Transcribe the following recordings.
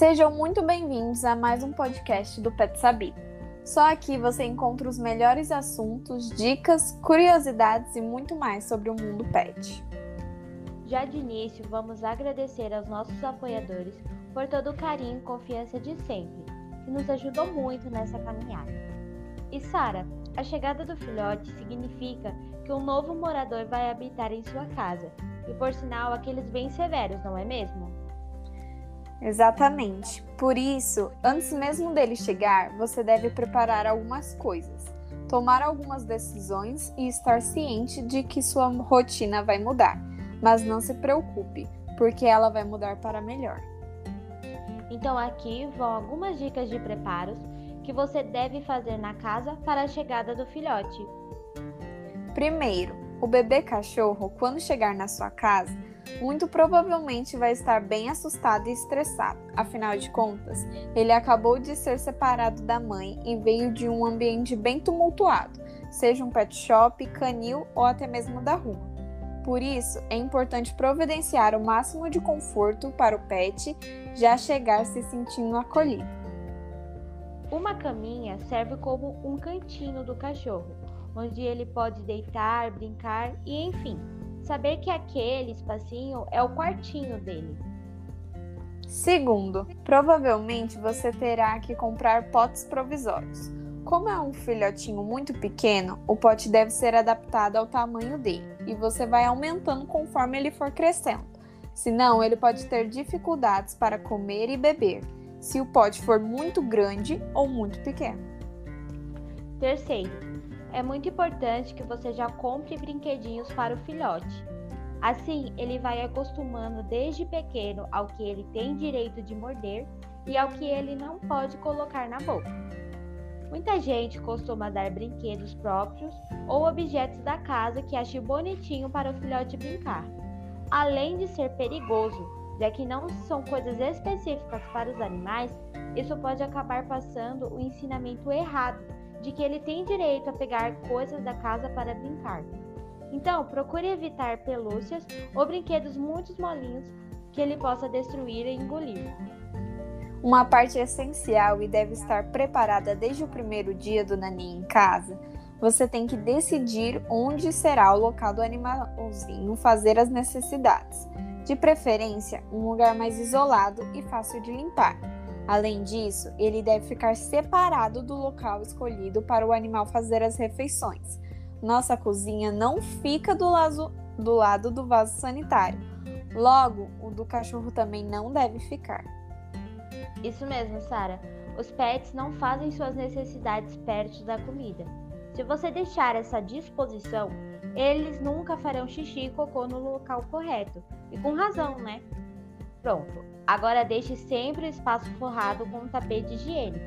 Sejam muito bem-vindos a mais um podcast do Pet Sabido. Só aqui você encontra os melhores assuntos, dicas, curiosidades e muito mais sobre o mundo pet. Já de início, vamos agradecer aos nossos apoiadores por todo o carinho e confiança de sempre, que nos ajudou muito nessa caminhada. E Sara, a chegada do filhote significa que um novo morador vai habitar em sua casa, e por sinal aqueles bem severos, não é mesmo? Exatamente. Por isso, antes mesmo dele chegar, você deve preparar algumas coisas, tomar algumas decisões e estar ciente de que sua rotina vai mudar. Mas não se preocupe, porque ela vai mudar para melhor. Então, aqui vão algumas dicas de preparos que você deve fazer na casa para a chegada do filhote. Primeiro, o bebê cachorro, quando chegar na sua casa, muito provavelmente vai estar bem assustado e estressado. Afinal de contas, ele acabou de ser separado da mãe e veio de um ambiente bem tumultuado, seja um pet shop, canil ou até mesmo da rua. Por isso, é importante providenciar o máximo de conforto para o pet já chegar se sentindo acolhido. Uma caminha serve como um cantinho do cachorro, onde ele pode deitar, brincar e, enfim, saber que aquele espacinho é o quartinho dele. Segundo, provavelmente você terá que comprar potes provisórios. Como é um filhotinho muito pequeno, o pote deve ser adaptado ao tamanho dele e você vai aumentando conforme ele for crescendo. Senão, ele pode ter dificuldades para comer e beber, se o pote for muito grande ou muito pequeno. Terceiro, é muito importante que você já compre brinquedinhos para o filhote. Assim, ele vai acostumando desde pequeno ao que ele tem direito de morder e ao que ele não pode colocar na boca. Muita gente costuma dar brinquedos próprios ou objetos da casa que ache bonitinho para o filhote brincar. Além de ser perigoso, já que não são coisas específicas para os animais, isso pode acabar passando o ensinamento errado de que ele tem direito a pegar coisas da casa para brincar. Então, procure evitar pelúcias ou brinquedos muito molinhos que ele possa destruir e engolir. Uma parte essencial e deve estar preparada desde o primeiro dia do naninho em casa. Você tem que decidir onde será o local do animalzinho fazer as necessidades. De preferência, um lugar mais isolado e fácil de limpar. Além disso, ele deve ficar separado do local escolhido para o animal fazer as refeições. Nossa cozinha não fica do lado do, lado do vaso sanitário. Logo, o do cachorro também não deve ficar. Isso mesmo, Sara. Os pets não fazem suas necessidades perto da comida. Se você deixar essa disposição, eles nunca farão xixi e cocô no local correto. E com razão, né? Pronto. Agora deixe sempre o espaço forrado com um tapete higiênico.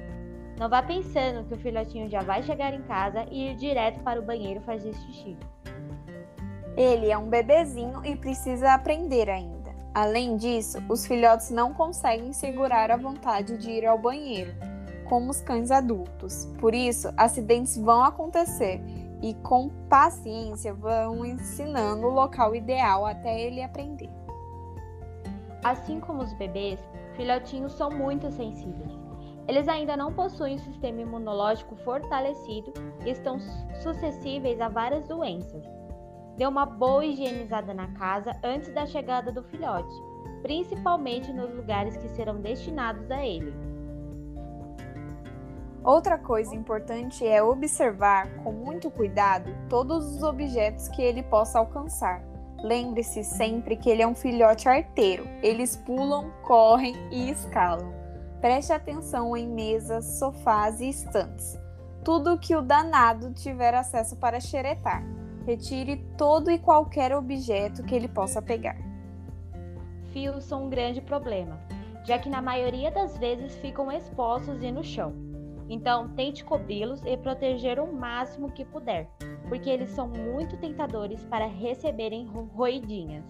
Não vá pensando que o filhotinho já vai chegar em casa e ir direto para o banheiro fazer xixi. Ele é um bebezinho e precisa aprender ainda. Além disso, os filhotes não conseguem segurar a vontade de ir ao banheiro, como os cães adultos. Por isso, acidentes vão acontecer e, com paciência, vão ensinando o local ideal até ele aprender. Assim como os bebês, filhotinhos são muito sensíveis. Eles ainda não possuem um sistema imunológico fortalecido e estão suscetíveis a várias doenças. Dê uma boa higienizada na casa antes da chegada do filhote, principalmente nos lugares que serão destinados a ele. Outra coisa importante é observar com muito cuidado todos os objetos que ele possa alcançar. Lembre-se sempre que ele é um filhote arteiro. Eles pulam, correm e escalam. Preste atenção em mesas, sofás e estantes. Tudo que o danado tiver acesso para xeretar. Retire todo e qualquer objeto que ele possa pegar. Fios são um grande problema, já que na maioria das vezes ficam expostos e no chão. Então, tente cobri-los e proteger o máximo que puder, porque eles são muito tentadores para receberem roidinhas.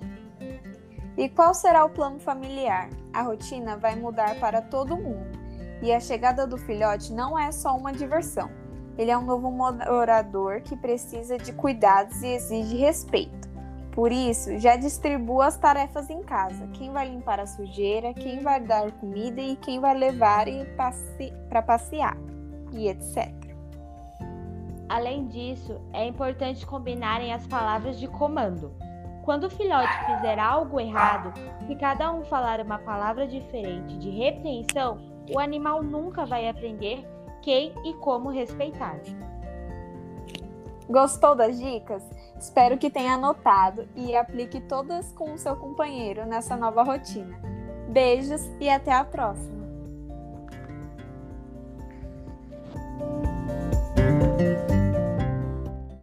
E qual será o plano familiar? A rotina vai mudar para todo mundo, e a chegada do filhote não é só uma diversão ele é um novo morador que precisa de cuidados e exige respeito. Por isso, já distribua as tarefas em casa. Quem vai limpar a sujeira, quem vai dar comida e quem vai levar para passear, e etc. Além disso, é importante combinarem as palavras de comando. Quando o filhote fizer algo errado, se cada um falar uma palavra diferente de repreensão, o animal nunca vai aprender quem e como respeitar. Gostou das dicas? Espero que tenha anotado e aplique todas com o seu companheiro nessa nova rotina. Beijos e até a próxima!